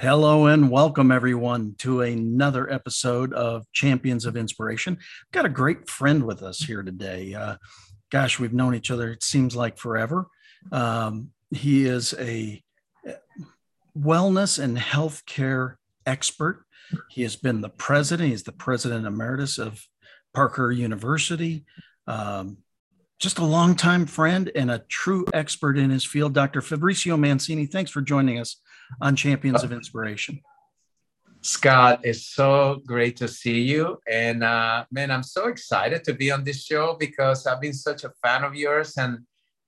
Hello and welcome everyone to another episode of Champions of Inspiration. I've got a great friend with us here today. Uh, gosh, we've known each other, it seems like forever. Um, he is a wellness and healthcare expert. He has been the president, he's the president emeritus of Parker University. Um, just a longtime friend and a true expert in his field, Dr. Fabrizio Mancini. Thanks for joining us on Champions of Inspiration. Scott, it's so great to see you. And uh, man, I'm so excited to be on this show because I've been such a fan of yours and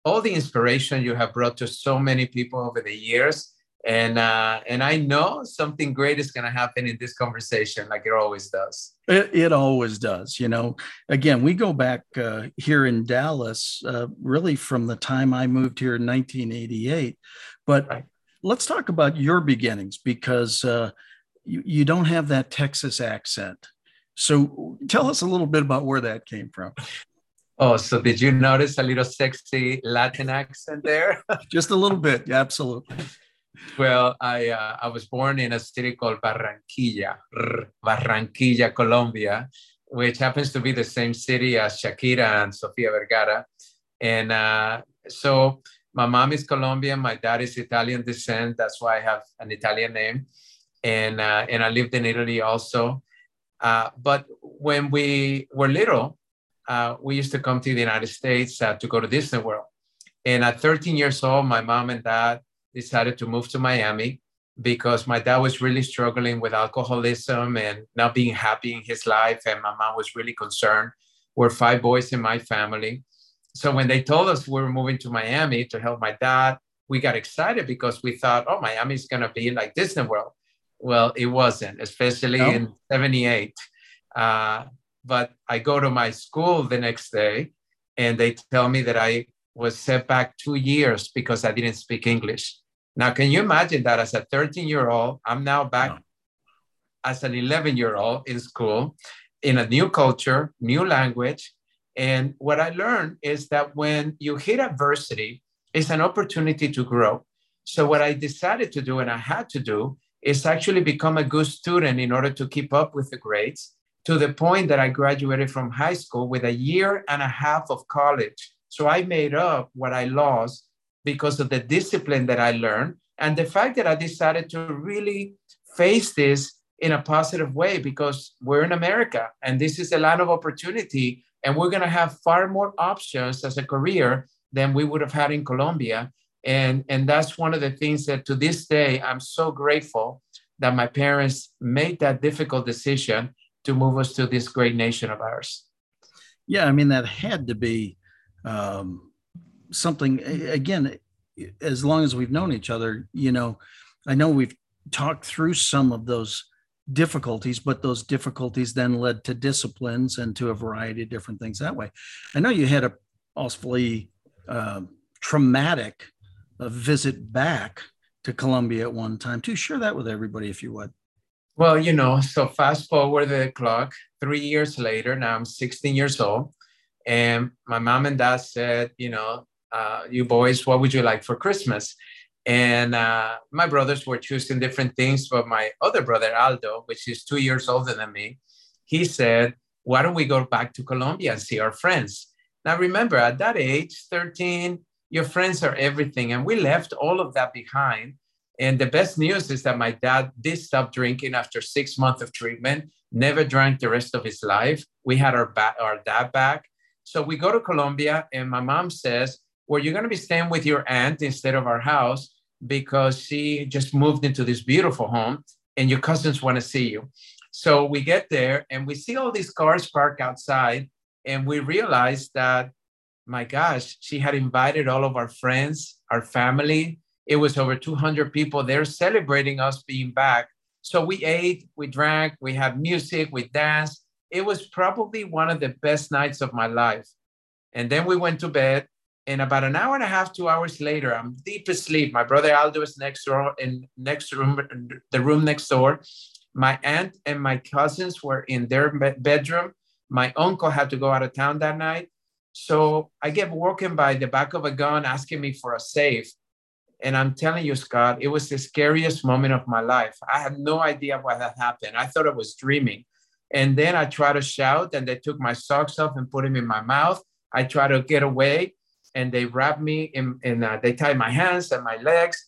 all the inspiration you have brought to so many people over the years and uh, and I know something great is going to happen in this conversation, like it always does. It, it always does. You know, again, we go back uh, here in Dallas, uh, really from the time I moved here in 1988. But right. Let's talk about your beginnings because uh, you, you don't have that Texas accent. So tell us a little bit about where that came from. Oh, so did you notice a little sexy Latin accent there? Just a little bit, yeah, absolutely. Well, I uh, I was born in a city called Barranquilla, Barranquilla, Colombia, which happens to be the same city as Shakira and Sofia Vergara. And uh, so my mom is Colombian, my dad is Italian descent. That's why I have an Italian name. And, uh, and I lived in Italy also. Uh, but when we were little, uh, we used to come to the United States uh, to go to Disney World. And at 13 years old, my mom and dad decided to move to Miami because my dad was really struggling with alcoholism and not being happy in his life. And my mom was really concerned. We're five boys in my family. So when they told us we were moving to Miami to help my dad, we got excited because we thought, oh, Miami's going to be like Disney World. Well, it wasn't, especially no. in 78. Uh, but I go to my school the next day and they tell me that I was set back two years because I didn't speak English. Now, can you imagine that as a 13 year old, I'm now back no. as an 11 year old in school in a new culture, new language. And what I learned is that when you hit adversity, it's an opportunity to grow. So, what I decided to do and I had to do is actually become a good student in order to keep up with the grades to the point that I graduated from high school with a year and a half of college. So, I made up what I lost because of the discipline that I learned and the fact that I decided to really face this in a positive way because we're in America and this is a land of opportunity and we're going to have far more options as a career than we would have had in Colombia and and that's one of the things that to this day I'm so grateful that my parents made that difficult decision to move us to this great nation of ours. Yeah, I mean that had to be um something again as long as we've known each other you know i know we've talked through some of those difficulties but those difficulties then led to disciplines and to a variety of different things that way. I know you had a awfully uh, traumatic visit back to colombia at one time. Too share that with everybody if you would. Well you know so fast forward the clock three years later now i'm 16 years old and my mom and dad said you know uh, you boys, what would you like for Christmas? And uh, my brothers were choosing different things, but my other brother, Aldo, which is two years older than me, he said, why don't we go back to Colombia and see our friends? Now, remember, at that age, 13, your friends are everything. And we left all of that behind. And the best news is that my dad did stop drinking after six months of treatment, never drank the rest of his life. We had our, ba- our dad back. So we go to Colombia, and my mom says, where you're going to be staying with your aunt instead of our house because she just moved into this beautiful home and your cousins want to see you. So we get there and we see all these cars parked outside and we realize that, my gosh, she had invited all of our friends, our family. It was over 200 people there celebrating us being back. So we ate, we drank, we had music, we danced. It was probably one of the best nights of my life. And then we went to bed and about an hour and a half, two hours later, I'm deep asleep. My brother Aldo is next door in next room, the room next door. My aunt and my cousins were in their bedroom. My uncle had to go out of town that night. So I get woken by the back of a gun asking me for a safe. And I'm telling you, Scott, it was the scariest moment of my life. I had no idea what had happened. I thought I was dreaming. And then I tried to shout, and they took my socks off and put them in my mouth. I tried to get away, and they wrapped me in, in uh, they tied my hands and my legs.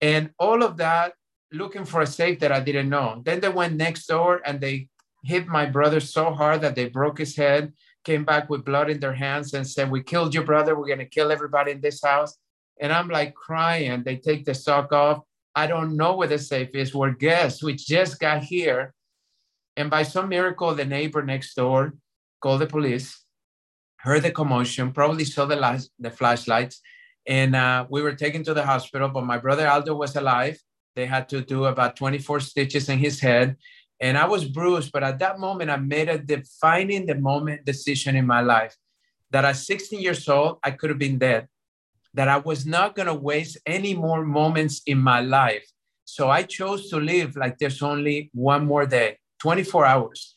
And all of that looking for a safe that I didn't know. Then they went next door and they hit my brother so hard that they broke his head, came back with blood in their hands and said, We killed your brother. We're going to kill everybody in this house. And I'm like crying. They take the sock off. I don't know where the safe is. We're guests. We just got here. And by some miracle, the neighbor next door called the police, heard the commotion, probably saw the, lights, the flashlights. And uh, we were taken to the hospital, but my brother Aldo was alive. They had to do about 24 stitches in his head. And I was bruised, but at that moment, I made a defining the moment decision in my life that at 16 years old, I could have been dead, that I was not going to waste any more moments in my life. So I chose to live like there's only one more day, 24 hours.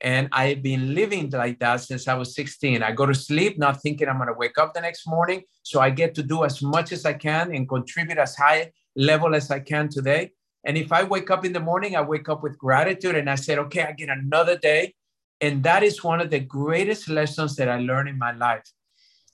And I've been living like that since I was 16. I go to sleep not thinking I'm going to wake up the next morning. So I get to do as much as I can and contribute as high level as I can today. And if I wake up in the morning, I wake up with gratitude and I said, okay, I get another day. And that is one of the greatest lessons that I learned in my life.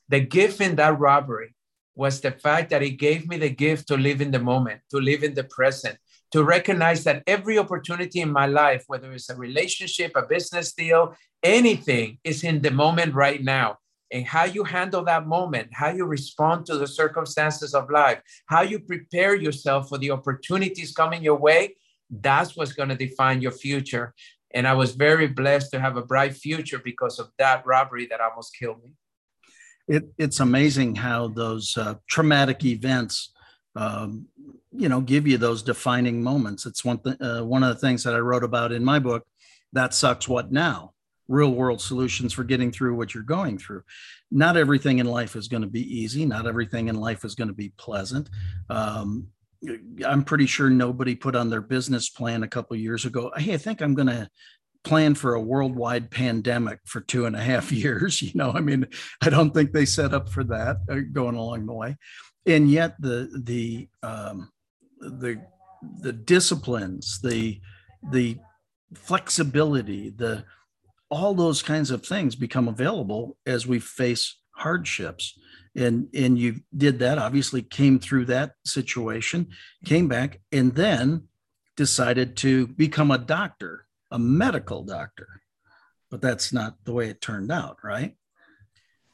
The gift in that robbery was the fact that it gave me the gift to live in the moment, to live in the present, to recognize that every opportunity in my life, whether it's a relationship, a business deal, anything, is in the moment right now and how you handle that moment, how you respond to the circumstances of life, how you prepare yourself for the opportunities coming your way, that's what's going to define your future. And I was very blessed to have a bright future because of that robbery that almost killed me. It, it's amazing how those uh, traumatic events, um, you know, give you those defining moments. It's one th- uh, one of the things that I wrote about in my book. That sucks. What now? real world solutions for getting through what you're going through. Not everything in life is going to be easy. Not everything in life is going to be pleasant. Um, I'm pretty sure nobody put on their business plan a couple years ago. Hey, I think I'm going to plan for a worldwide pandemic for two and a half years. You know, I mean, I don't think they set up for that uh, going along the way. And yet, the the um, the the disciplines, the the flexibility, the all those kinds of things become available as we face hardships. And and you did that obviously came through that situation came back and then decided to become a doctor a medical doctor. But that's not the way it turned out right?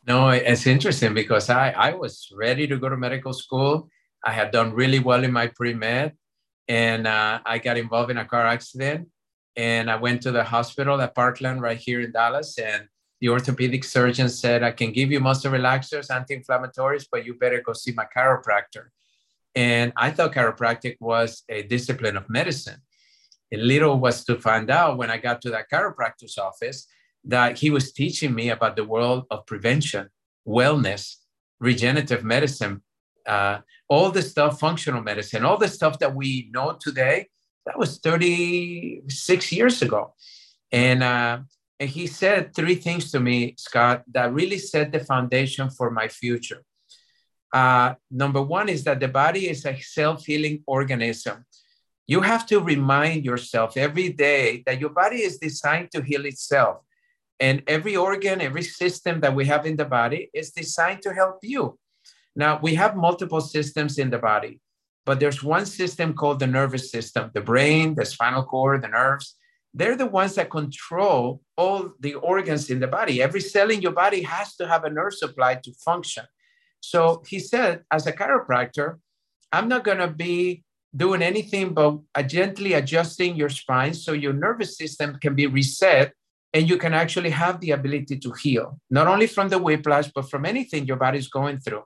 No it's interesting because i i was ready to go to medical school i had done really well in my pre-med and uh, i got involved in a car accident and I went to the hospital at Parkland right here in Dallas. And the orthopedic surgeon said, I can give you muscle relaxers, anti inflammatories, but you better go see my chiropractor. And I thought chiropractic was a discipline of medicine. And little was to find out when I got to that chiropractor's office that he was teaching me about the world of prevention, wellness, regenerative medicine, uh, all the stuff, functional medicine, all the stuff that we know today that was 36 years ago. And, uh, and he said three things to me, Scott, that really set the foundation for my future. Uh, number one is that the body is a self healing organism. You have to remind yourself every day that your body is designed to heal itself. And every organ, every system that we have in the body is designed to help you. Now, we have multiple systems in the body. But there's one system called the nervous system, the brain, the spinal cord, the nerves. They're the ones that control all the organs in the body. Every cell in your body has to have a nerve supply to function. So he said, as a chiropractor, I'm not going to be doing anything but gently adjusting your spine so your nervous system can be reset and you can actually have the ability to heal, not only from the whiplash, but from anything your body's going through.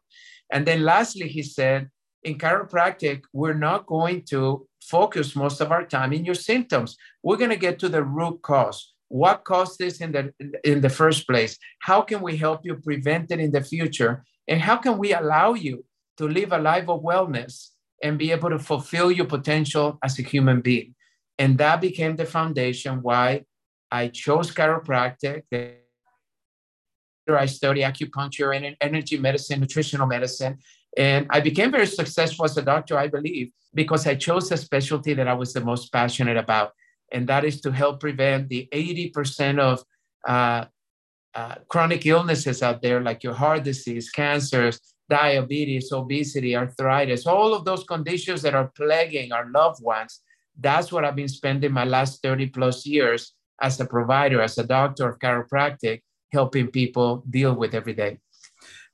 And then lastly, he said, in chiropractic, we're not going to focus most of our time in your symptoms. We're going to get to the root cause. What caused this in the in the first place? How can we help you prevent it in the future? And how can we allow you to live a life of wellness and be able to fulfill your potential as a human being? And that became the foundation why I chose chiropractic. I studied acupuncture and energy medicine, nutritional medicine, And I became very successful as a doctor, I believe, because I chose a specialty that I was the most passionate about, and that is to help prevent the 80% of uh, uh, chronic illnesses out there, like your heart disease, cancers, diabetes, obesity, arthritis, all of those conditions that are plaguing our loved ones. That's what I've been spending my last 30 plus years as a provider, as a doctor of chiropractic, helping people deal with every day.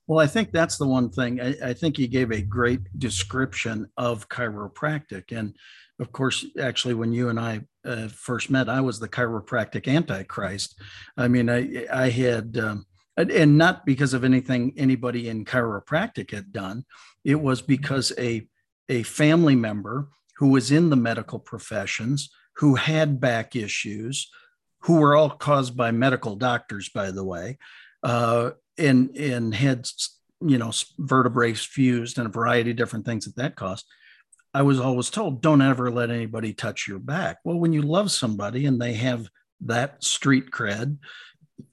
Well, I think that's the one thing. I, I, think you gave a great description of chiropractic. And of course, actually, when you and I uh, first met, I was the chiropractic antichrist. I mean, I, I had, um, and not because of anything anybody in chiropractic had done, it was because a, a family member who was in the medical professions, who had back issues, who were all caused by medical doctors, by the way, uh, and and had you know vertebrae fused and a variety of different things that that cost i was always told don't ever let anybody touch your back. Well when you love somebody and they have that street cred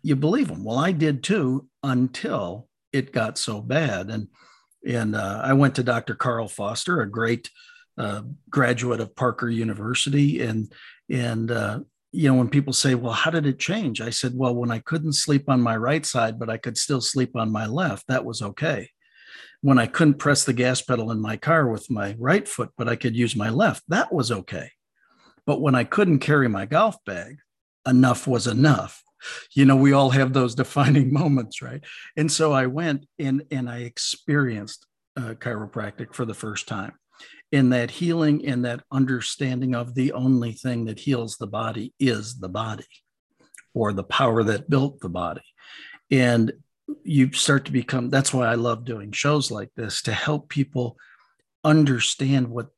you believe them well i did too until it got so bad. And and uh, i went to dr carl foster a great uh, graduate of parker university and and uh, you know, when people say, well, how did it change? I said, well, when I couldn't sleep on my right side, but I could still sleep on my left, that was okay. When I couldn't press the gas pedal in my car with my right foot, but I could use my left, that was okay. But when I couldn't carry my golf bag, enough was enough. You know, we all have those defining moments, right? And so I went and and I experienced uh, chiropractic for the first time in that healing and that understanding of the only thing that heals the body is the body or the power that built the body. And you start to become that's why I love doing shows like this to help people understand what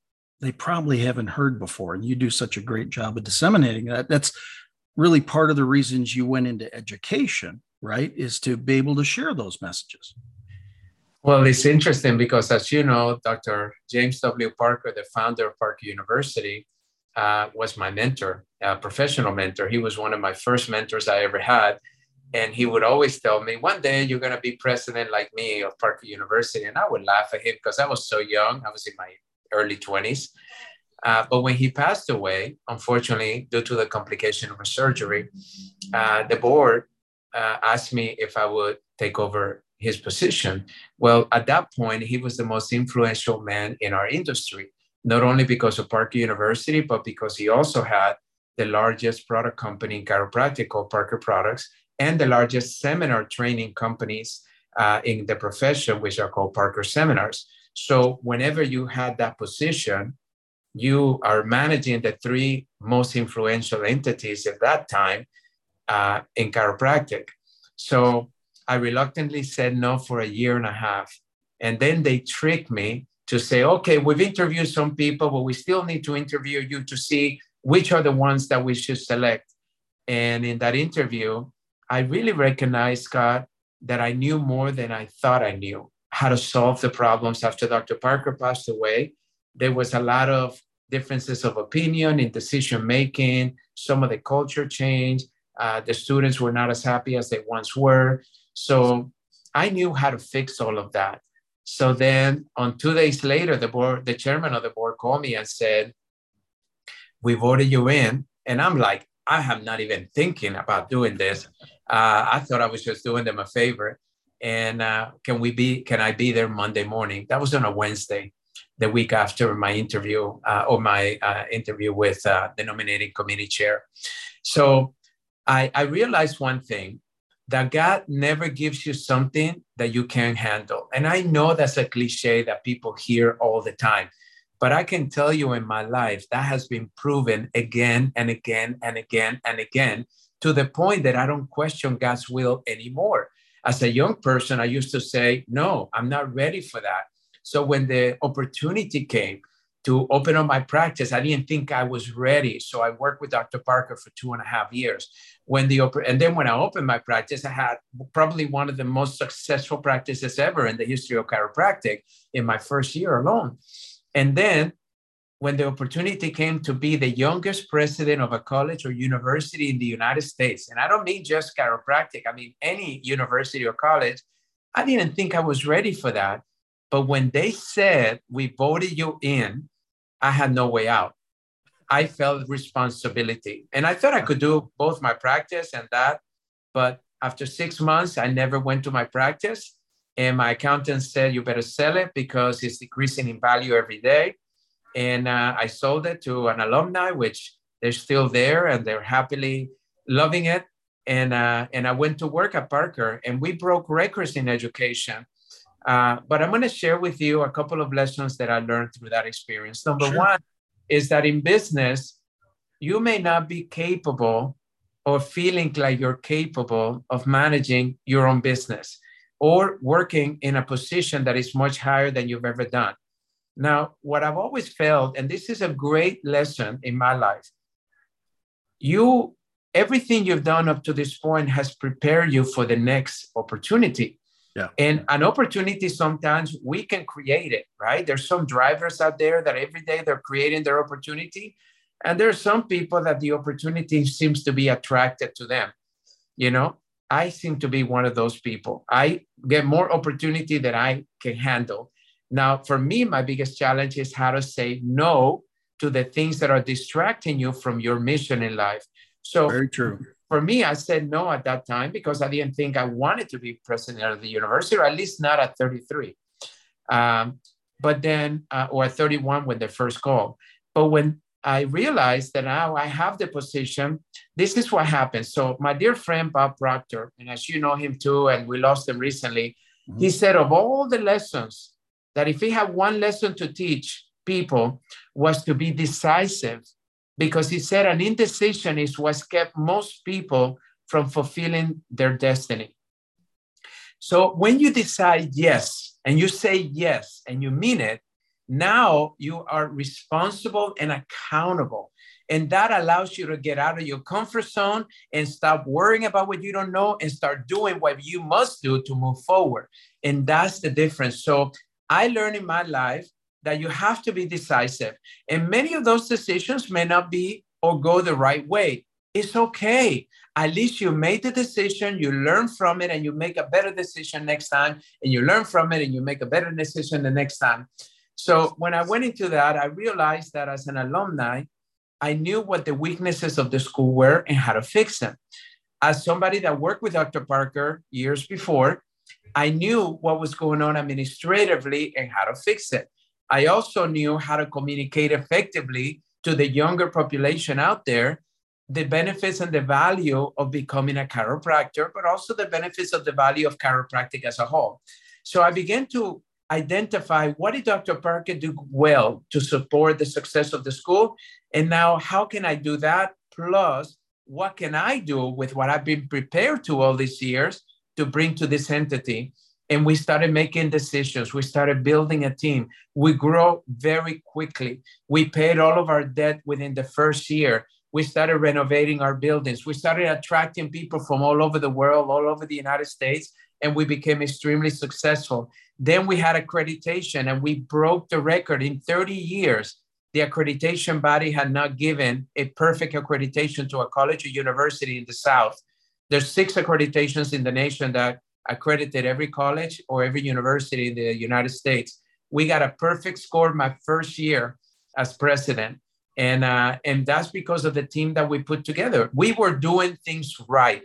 they probably haven't heard before. And you do such a great job of disseminating that. That's really part of the reasons you went into education, right? Is to be able to share those messages. Well, it's interesting because, as you know, Dr. James W. Parker, the founder of Parker University, uh, was my mentor, a professional mentor. He was one of my first mentors I ever had. And he would always tell me, one day you're going to be president like me of Parker University. And I would laugh at him because I was so young. I was in my early 20s. Uh, but when he passed away, unfortunately, due to the complication of a surgery, uh, the board uh, asked me if I would take over his position. Well, at that point, he was the most influential man in our industry, not only because of Parker University, but because he also had the largest product company in chiropractic called Parker Products and the largest seminar training companies uh, in the profession, which are called Parker Seminars. So, whenever you had that position, you are managing the three most influential entities at that time uh, in chiropractic. So, I reluctantly said no for a year and a half. And then they tricked me to say, okay, we've interviewed some people, but we still need to interview you to see which are the ones that we should select. And in that interview, I really recognized, Scott, that I knew more than I thought I knew how to solve the problems after Dr. Parker passed away. There was a lot of differences of opinion in decision making, some of the culture change. Uh, the students were not as happy as they once were. So I knew how to fix all of that. So then on two days later, the board, the chairman of the board called me and said, we voted you in. And I'm like, I am not even thinking about doing this. Uh, I thought I was just doing them a favor. And uh, can we be, can I be there Monday morning? That was on a Wednesday, the week after my interview uh, or my uh, interview with uh, the nominating committee chair. So I, I realized one thing that God never gives you something that you can't handle. And I know that's a cliche that people hear all the time, but I can tell you in my life that has been proven again and again and again and again to the point that I don't question God's will anymore. As a young person, I used to say, No, I'm not ready for that. So when the opportunity came, to open up my practice. I didn't think I was ready. So I worked with Dr. Parker for two and a half years. When the and then when I opened my practice, I had probably one of the most successful practices ever in the history of chiropractic in my first year alone. And then when the opportunity came to be the youngest president of a college or university in the United States, and I don't mean just chiropractic, I mean any university or college, I didn't think I was ready for that. But when they said, we voted you in, I had no way out. I felt responsibility. And I thought I could do both my practice and that. But after six months, I never went to my practice. And my accountant said, you better sell it because it's decreasing in value every day. And uh, I sold it to an alumni, which they're still there and they're happily loving it. And, uh, and I went to work at Parker and we broke records in education. Uh, but I'm going to share with you a couple of lessons that I learned through that experience. Number sure. one is that in business, you may not be capable or feeling like you're capable of managing your own business or working in a position that is much higher than you've ever done. Now, what I've always felt, and this is a great lesson in my life, you everything you've done up to this point has prepared you for the next opportunity. Yeah. And an opportunity sometimes we can create it, right? There's some drivers out there that every day they're creating their opportunity. And there's some people that the opportunity seems to be attracted to them. You know, I seem to be one of those people. I get more opportunity than I can handle. Now, for me, my biggest challenge is how to say no to the things that are distracting you from your mission in life. So, very true. For me, I said no at that time because I didn't think I wanted to be president of the university, or at least not at 33. Um, but then, uh, or at 31 when they first called. But when I realized that now I have the position. This is what happened. So my dear friend Bob Proctor, and as you know him too, and we lost him recently, mm-hmm. he said of all the lessons that if he had one lesson to teach people was to be decisive, because he said an indecision is what kept most people from fulfilling their destiny. So when you decide yes, and you say yes, and you mean it, now you are responsible and accountable. And that allows you to get out of your comfort zone and stop worrying about what you don't know and start doing what you must do to move forward. And that's the difference. So I learned in my life that you have to be decisive. And many of those decisions may not be or go the right way. It's okay. At least you made the decision, you learn from it, and you make a better decision next time. And you learn from it and you make a better decision the next time. So when I went into that, I realized that as an alumni, I knew what the weaknesses of the school were and how to fix them. As somebody that worked with Dr. Parker years before, I knew what was going on administratively and how to fix it. I also knew how to communicate effectively to the younger population out there the benefits and the value of becoming a chiropractor, but also the benefits of the value of chiropractic as a whole. So I began to identify what did Dr. Parker do well to support the success of the school? And now how can I do that? Plus, what can I do with what I've been prepared to all these years to bring to this entity? And we started making decisions. We started building a team. We grow very quickly. We paid all of our debt within the first year. We started renovating our buildings. We started attracting people from all over the world, all over the United States, and we became extremely successful. Then we had accreditation and we broke the record in 30 years. The accreditation body had not given a perfect accreditation to a college or university in the South. There's six accreditations in the nation that accredited every college or every university in the United States. We got a perfect score my first year as president. And, uh, and that's because of the team that we put together. We were doing things right.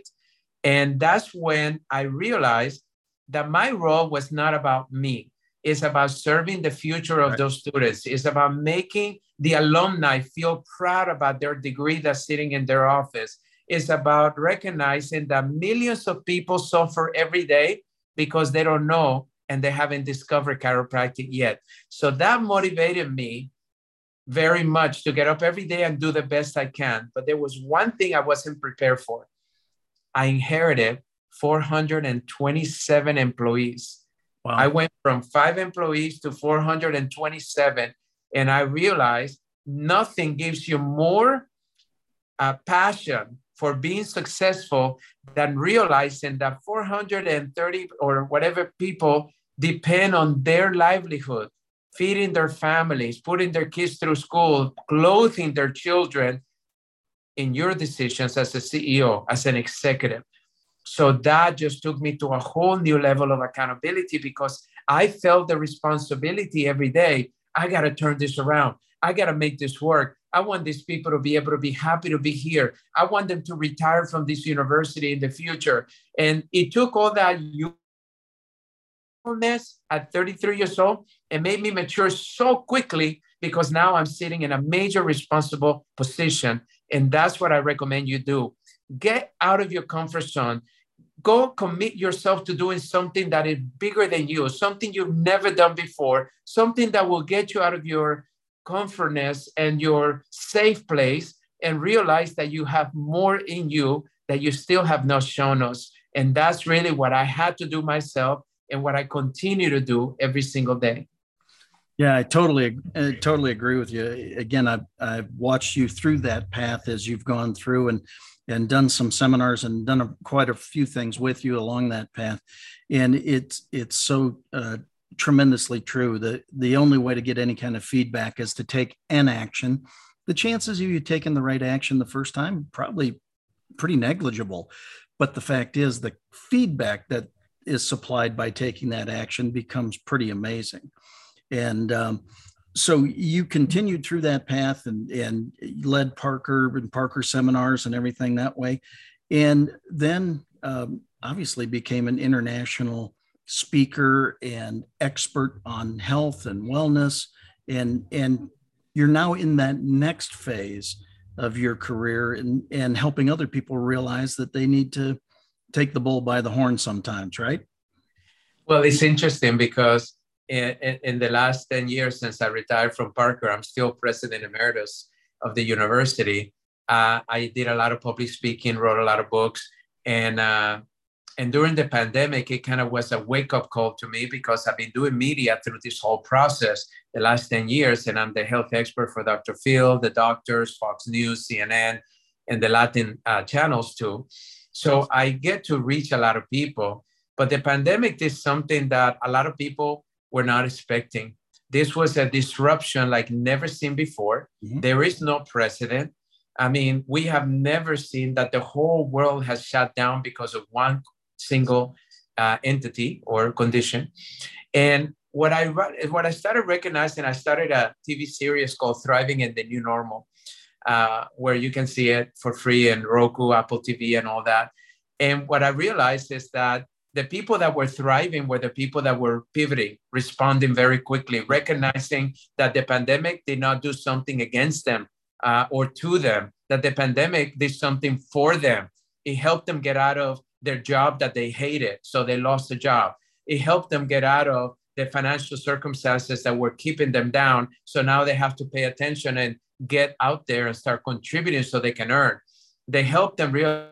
And that's when I realized that my role was not about me. It's about serving the future of right. those students. It's about making the alumni feel proud about their degree that's sitting in their office. It's about recognizing that millions of people suffer every day because they don't know and they haven't discovered chiropractic yet. So that motivated me very much to get up every day and do the best I can. But there was one thing I wasn't prepared for. I inherited 427 employees. Wow. I went from five employees to 427, and I realized nothing gives you more uh, passion for being successful than realizing that 430 or whatever people depend on their livelihood, feeding their families, putting their kids through school, clothing their children in your decisions as a CEO, as an executive. So that just took me to a whole new level of accountability because I felt the responsibility every day. I got to turn this around. I got to make this work. I want these people to be able to be happy to be here. I want them to retire from this university in the future. And it took all that youthfulness at 33 years old and made me mature so quickly because now I'm sitting in a major responsible position. And that's what I recommend you do. Get out of your comfort zone. Go commit yourself to doing something that is bigger than you, something you've never done before, something that will get you out of your comfortness and your safe place and realize that you have more in you that you still have not shown us. And that's really what I had to do myself and what I continue to do every single day. Yeah, I totally, I totally agree with you. Again, I've, I've watched you through that path as you've gone through and and done some seminars and done a, quite a few things with you along that path. And it's it's so uh, tremendously true. The the only way to get any kind of feedback is to take an action. The chances of you taking the right action the first time probably pretty negligible. But the fact is, the feedback that is supplied by taking that action becomes pretty amazing. And um, so you continued through that path and, and led Parker and Parker seminars and everything that way. And then um, obviously became an international speaker and expert on health and wellness. And and you're now in that next phase of your career and and helping other people realize that they need to take the bull by the horn sometimes right? Well it's interesting because in, in, in the last 10 years since i retired from parker i'm still president emeritus of the university. Uh, i did a lot of public speaking wrote a lot of books and uh, and during the pandemic, it kind of was a wake up call to me because I've been doing media through this whole process the last 10 years. And I'm the health expert for Dr. Phil, the doctors, Fox News, CNN, and the Latin uh, channels too. So I get to reach a lot of people. But the pandemic is something that a lot of people were not expecting. This was a disruption like never seen before. Mm-hmm. There is no precedent. I mean, we have never seen that the whole world has shut down because of one single uh, entity or condition. And what I what I started recognizing, I started a TV series called Thriving in the New Normal, uh, where you can see it for free in Roku, Apple TV, and all that. And what I realized is that the people that were thriving were the people that were pivoting, responding very quickly, recognizing that the pandemic did not do something against them uh, or to them, that the pandemic did something for them. It helped them get out of their job that they hated, so they lost the job. It helped them get out of the financial circumstances that were keeping them down. So now they have to pay attention and get out there and start contributing so they can earn. They helped them realize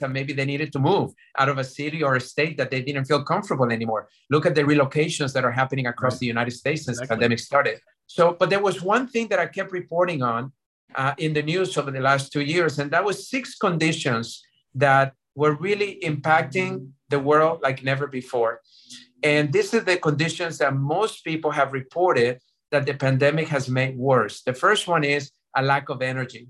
that maybe they needed to move out of a city or a state that they didn't feel comfortable anymore. Look at the relocations that are happening across right. the United States since exactly. the pandemic started. So, but there was one thing that I kept reporting on uh, in the news over the last two years, and that was six conditions that were really impacting the world like never before. And this is the conditions that most people have reported that the pandemic has made worse. The first one is a lack of energy.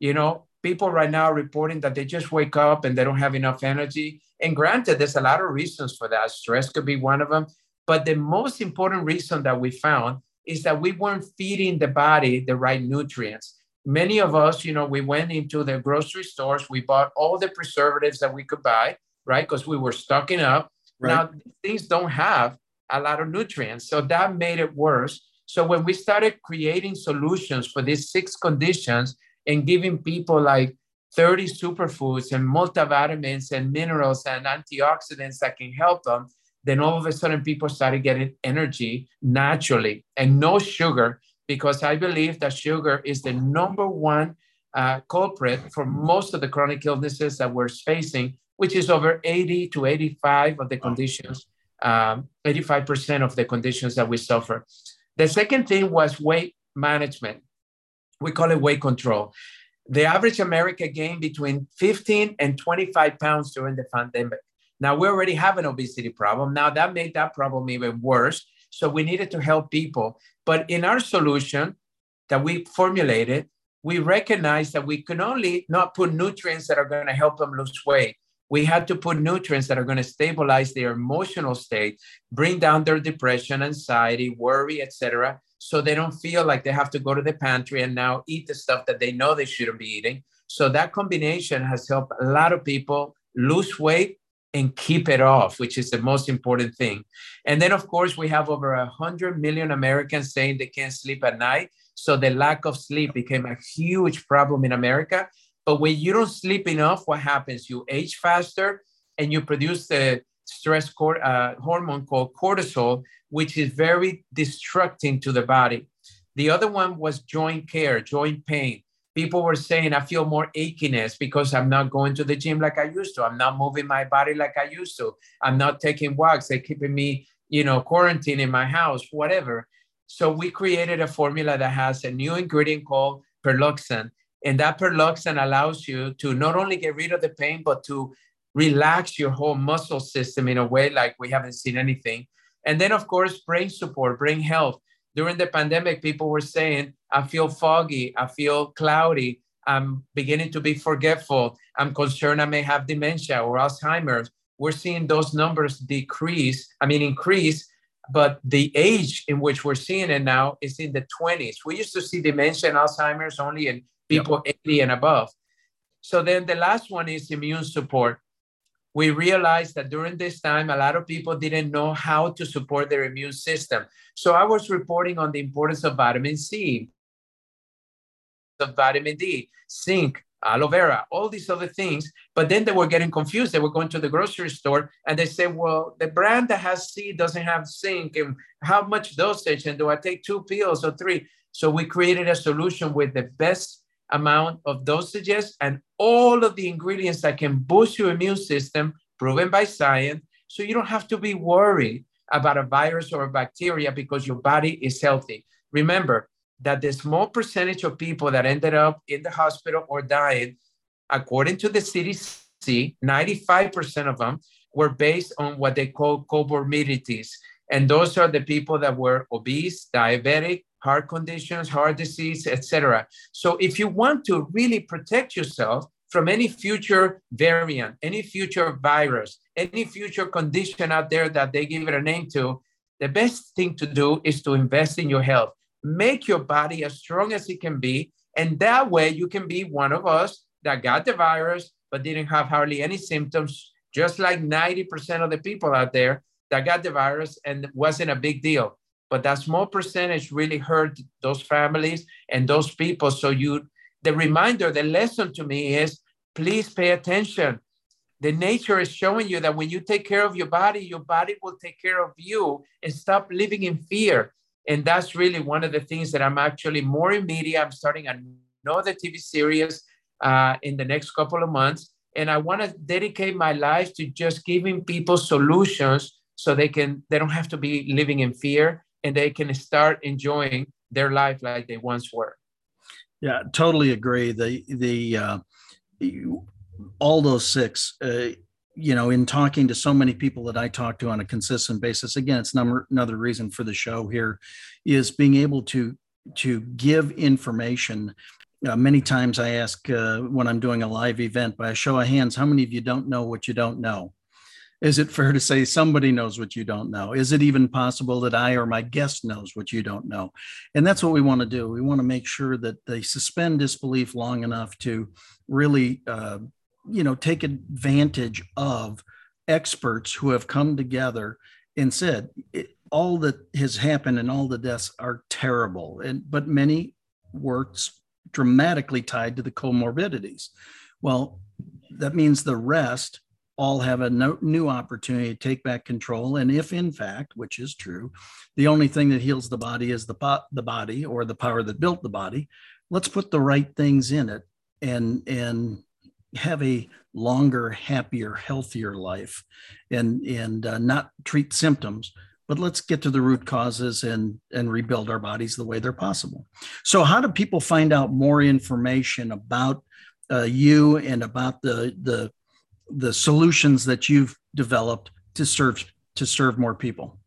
You know, people right now are reporting that they just wake up and they don't have enough energy. And granted, there's a lot of reasons for that. Stress could be one of them. But the most important reason that we found is that we weren't feeding the body the right nutrients many of us, you know, we went into the grocery stores, we bought all the preservatives that we could buy, right? Because we were stocking up. Right. Now, things don't have a lot of nutrients. So that made it worse. So when we started creating solutions for these six conditions and giving people like 30 superfoods and multivitamins and minerals and antioxidants that can help them, then all of a sudden people started getting energy naturally and no sugar because I believe that sugar is the number one uh, culprit for most of the chronic illnesses that we're facing, which is over 80 to 85 of the conditions, um, 85% of the conditions that we suffer. The second thing was weight management. We call it weight control. The average American gained between 15 and 25 pounds during the pandemic. Now we already have an obesity problem. Now that made that problem even worse so we needed to help people. But in our solution that we formulated, we recognized that we can only not put nutrients that are going to help them lose weight. we had to put nutrients that are going to stabilize their emotional state, bring down their depression, anxiety, worry, etc., so they don't feel like they have to go to the pantry and now eat the stuff that they know they shouldn't be eating. So that combination has helped a lot of people lose weight and keep it off, which is the most important thing. And then, of course, we have over 100 million Americans saying they can't sleep at night. So the lack of sleep became a huge problem in America. But when you don't sleep enough, what happens? You age faster and you produce the stress cor- uh, hormone called cortisol, which is very destructive to the body. The other one was joint care, joint pain. People were saying, I feel more achiness because I'm not going to the gym like I used to. I'm not moving my body like I used to. I'm not taking walks. They're keeping me, you know, quarantine in my house, whatever. So we created a formula that has a new ingredient called Perluxan. And that Perluxan allows you to not only get rid of the pain, but to relax your whole muscle system in a way like we haven't seen anything. And then, of course, brain support, brain health. During the pandemic, people were saying, I feel foggy, I feel cloudy, I'm beginning to be forgetful, I'm concerned I may have dementia or Alzheimer's. We're seeing those numbers decrease, I mean, increase but the age in which we're seeing it now is in the 20s. We used to see dementia and Alzheimer's only in people yep. 80 and above. So then the last one is immune support. We realized that during this time, a lot of people didn't know how to support their immune system. So I was reporting on the importance of vitamin C, of vitamin D, zinc, aloe vera, all these other things. But then they were getting confused. They were going to the grocery store and they said, well, the brand that has C doesn't have zinc. And how much dosage? And do I take two pills or three? So we created a solution with the best amount of dosages and all of the ingredients that can boost your immune system, proven by science. So you don't have to be worried about a virus or a bacteria because your body is healthy. Remember, that the small percentage of people that ended up in the hospital or died, according to the CDC, 95% of them were based on what they call comorbidities. And those are the people that were obese, diabetic, heart conditions, heart disease, etc. So if you want to really protect yourself from any future variant, any future virus, any future condition out there that they give it a name to, the best thing to do is to invest in your health make your body as strong as it can be. And that way you can be one of us that got the virus, but didn't have hardly any symptoms, just like 90% of the people out there that got the virus and wasn't a big deal. But that small percentage really hurt those families and those people. So you, the reminder, the lesson to me is please pay attention. The nature is showing you that when you take care of your body, your body will take care of you and stop living in fear. And that's really one of the things that I'm actually more in media. I'm starting another TV series uh, in the next couple of months. And I want to dedicate my life to just giving people solutions so they can they don't have to be living in fear and they can start enjoying their life like they once were. Yeah, totally agree. The the uh, all those six uh, you know, in talking to so many people that I talk to on a consistent basis, again, it's number, another reason for the show here is being able to to give information. Uh, many times I ask uh, when I'm doing a live event by a show of hands, how many of you don't know what you don't know? Is it fair to say somebody knows what you don't know? Is it even possible that I or my guest knows what you don't know? And that's what we want to do. We want to make sure that they suspend disbelief long enough to really uh, you know take advantage of experts who have come together and said all that has happened and all the deaths are terrible and but many were dramatically tied to the comorbidities well that means the rest all have a no, new opportunity to take back control and if in fact which is true the only thing that heals the body is the, the body or the power that built the body let's put the right things in it and and have a longer, happier, healthier life and, and uh, not treat symptoms, but let's get to the root causes and, and rebuild our bodies the way they're possible. So, how do people find out more information about uh, you and about the, the, the solutions that you've developed to serve to serve more people?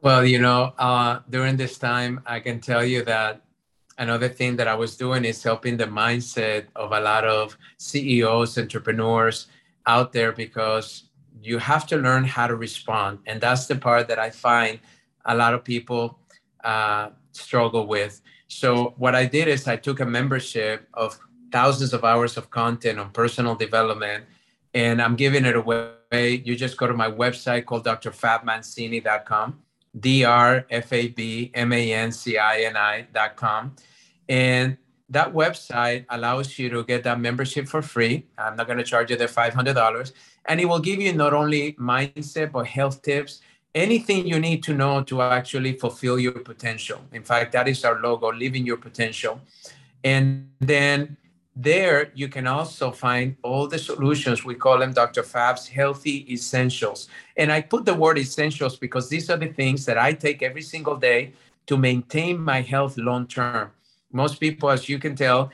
Well, you know, uh, during this time, I can tell you that another thing that I was doing is helping the mindset of a lot of CEOs, entrepreneurs, out there because you have to learn how to respond. And that's the part that I find a lot of people uh, struggle with. So, what I did is I took a membership of thousands of hours of content on personal development and I'm giving it away. You just go to my website called drfabmancini.com, D R F A B M A N C I N I.com. And that website allows you to get that membership for free. I'm not going to charge you the $500. And it will give you not only mindset, but health tips, anything you need to know to actually fulfill your potential. In fact, that is our logo, living your potential. And then there you can also find all the solutions. We call them dr fab's healthy essentials. And i put the word essentials because these are the things that i take every single day to maintain my health long term most people as you can tell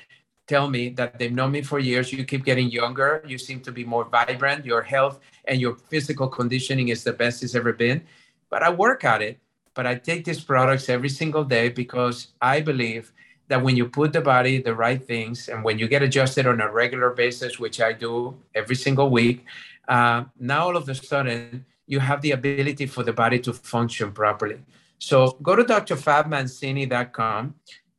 tell me that they've known me for years. You keep getting younger. You seem to be more vibrant. Your health and your physical conditioning is the best it's ever been. But i work at it but i take these products every single day because i believe that when you put the body the right things and when you get adjusted on a regular basis, which I do every single week, uh, now all of a sudden you have the ability for the body to function properly. So go to drfabmancini.com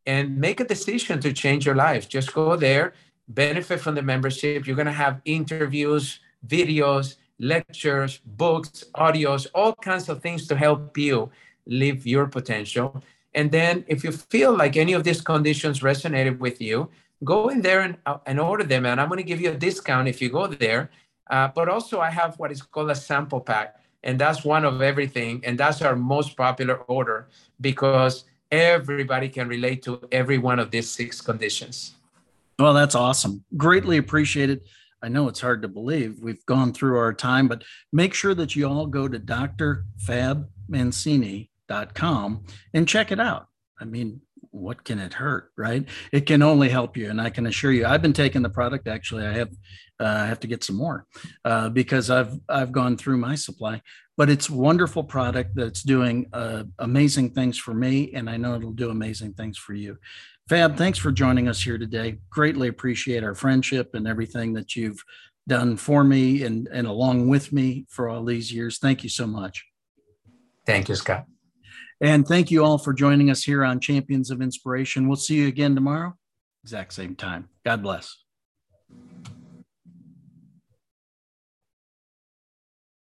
and make a decision to change your life. Just go there, benefit from the membership. You're going to have interviews, videos, lectures, books, audios, all kinds of things to help you live your potential. And then if you feel like any of these conditions resonated with you, go in there and, uh, and order them. And I'm going to give you a discount if you go there. Uh, but also, I have what is called a sample pack, and that's one of everything. And that's our most popular order because everybody can relate to every one of these six conditions. Well, that's awesome. Greatly appreciated. I know it's hard to believe we've gone through our time, but make sure that you all go to Dr. Fab Mancini com and check it out. I mean, what can it hurt, right? It can only help you. And I can assure you, I've been taking the product. Actually, I have, uh, I have to get some more uh, because I've I've gone through my supply. But it's wonderful product that's doing uh, amazing things for me, and I know it'll do amazing things for you. Fab, thanks for joining us here today. Greatly appreciate our friendship and everything that you've done for me and and along with me for all these years. Thank you so much. Thank you, Scott. And thank you all for joining us here on Champions of Inspiration. We'll see you again tomorrow, exact same time. God bless.